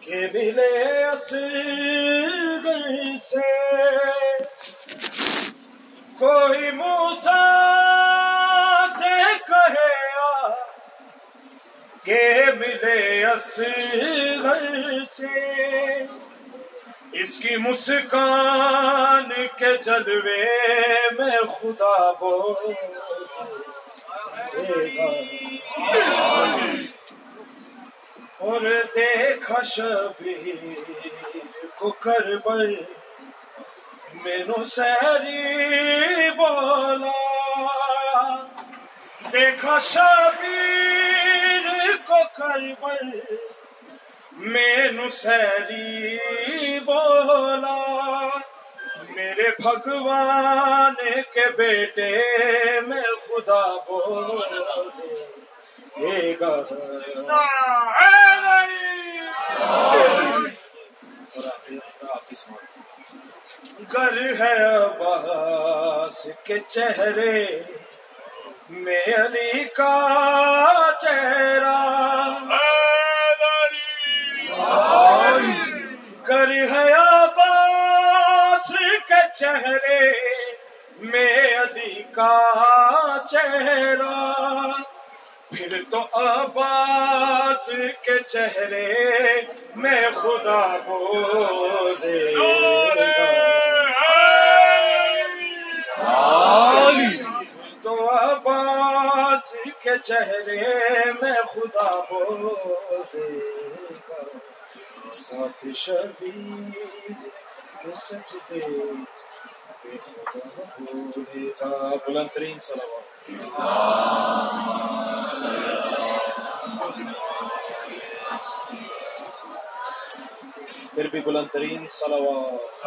کہ ملے اصغر سے کوئی موسا سے کہے کہ ملے اصغر سے اس کی مسکان کے جلوے میں خدا بول۔ اور دیکھا شبیر کو کربل مینو سہری بولا۔ دیکھا شبیر کو کربل مینو سہری بولا۔ میرے بھگوان کے بیٹے میں خدا بول۔ گا۔ گر ہے عباس کے چہرے میں علی کا چہرہ۔ گر ہے عباس کے چہرے میں علی کا چہرہ۔ پھر تو عباس کے چہرے میں خدا بولے تو عباس کے چہرے میں خدا بولے گا۔ ساتھ شبیر سجدے پہ خدا بولے گا۔ بلند ترین صلوات۔ پھر بھی بلند ترین صلوات۔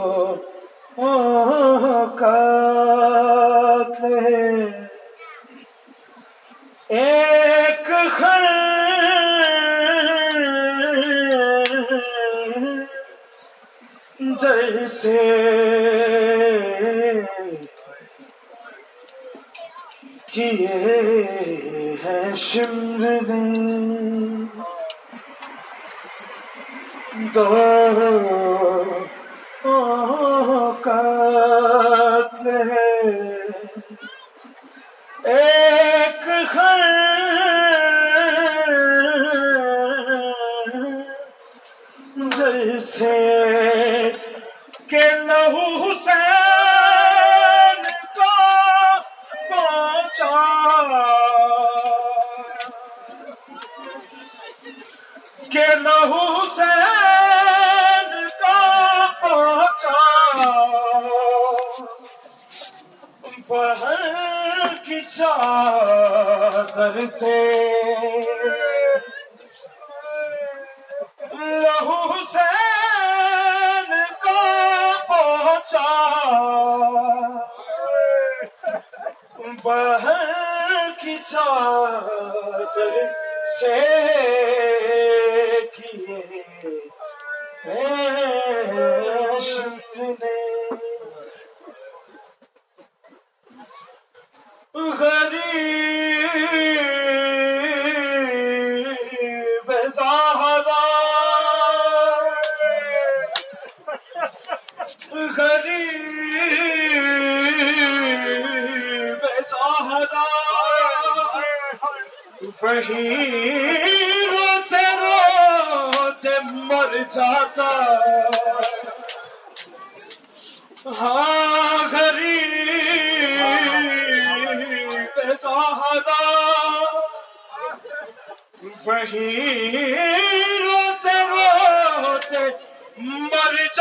جیسے کیے ہیں شمر نے دو کا پہنچا کہ لہو حسین کو پہنچا بہن کی چادر سے لہو حسین کو پہنچا بہن کی چادر سے وہیں روتے روتے مر جاتا ہاں غریب زاہدہ وہیں روتے روتے مر جاتا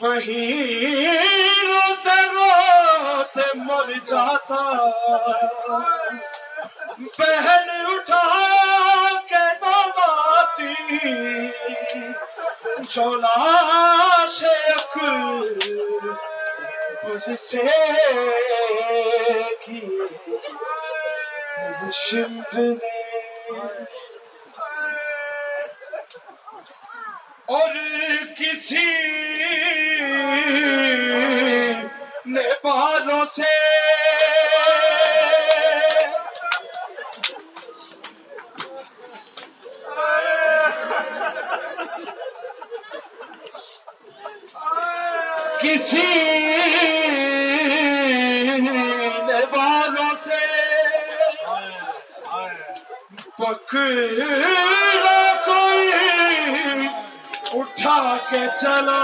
وہیں روتے روتے مر جاتا۔ بہن اٹھا کے داتی چولا شیخ بل سے کی۔ شمد نے اور کسی کسی نے بالوں سے پکڑا کوئی اٹھا کے چلا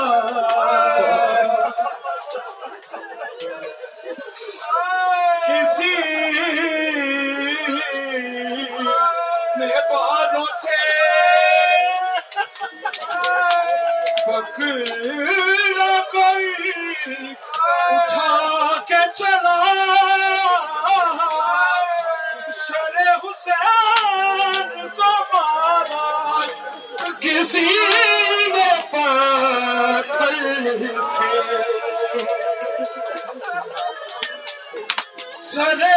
کسی نے بالوں سے پکڑا کوئی اٹھا کے چلا سر حسین کو مارا کسی نے پاتھر سے سر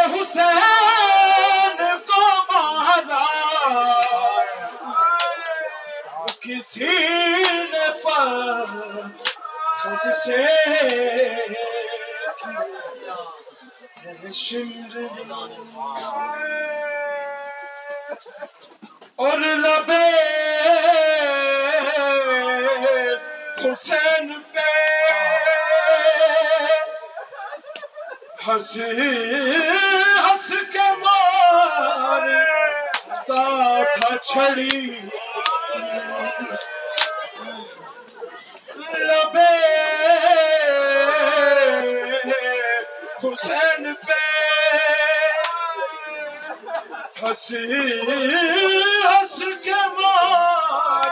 سے اور لبے حسین پہ ہنس ہنس کے مارتا تھا چھڑی ہنس ہنس کے ماں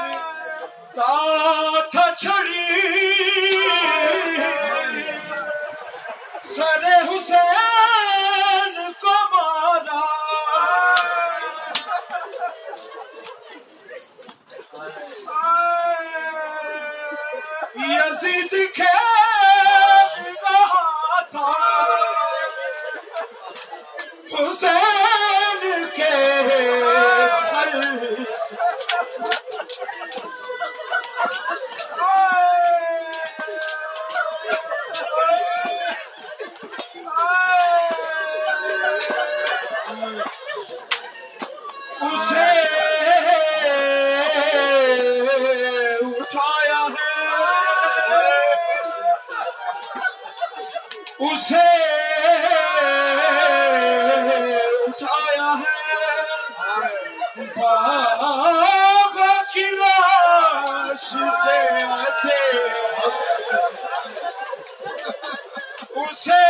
اسے اٹھایا ہے اسے اٹھایا ہے بابا کی لاش سے ایسے اسے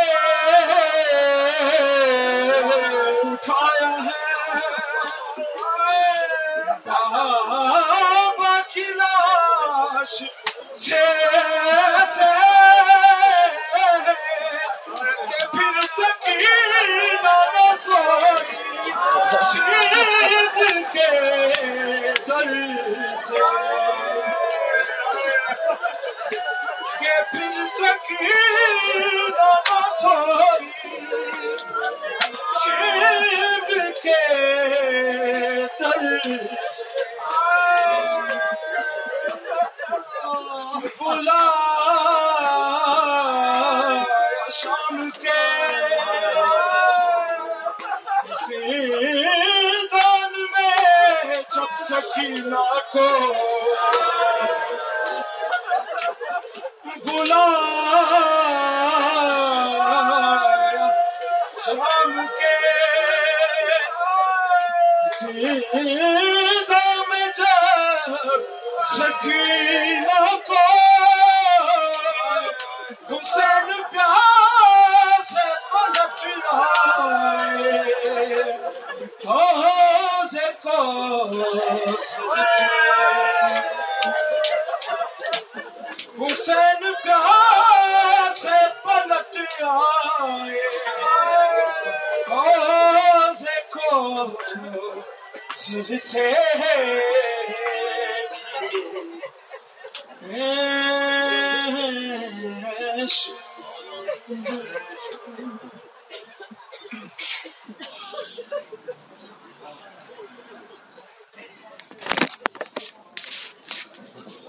دل پھر سکینہ نہ سوئی شیر کے در بلا کو سر سے ہے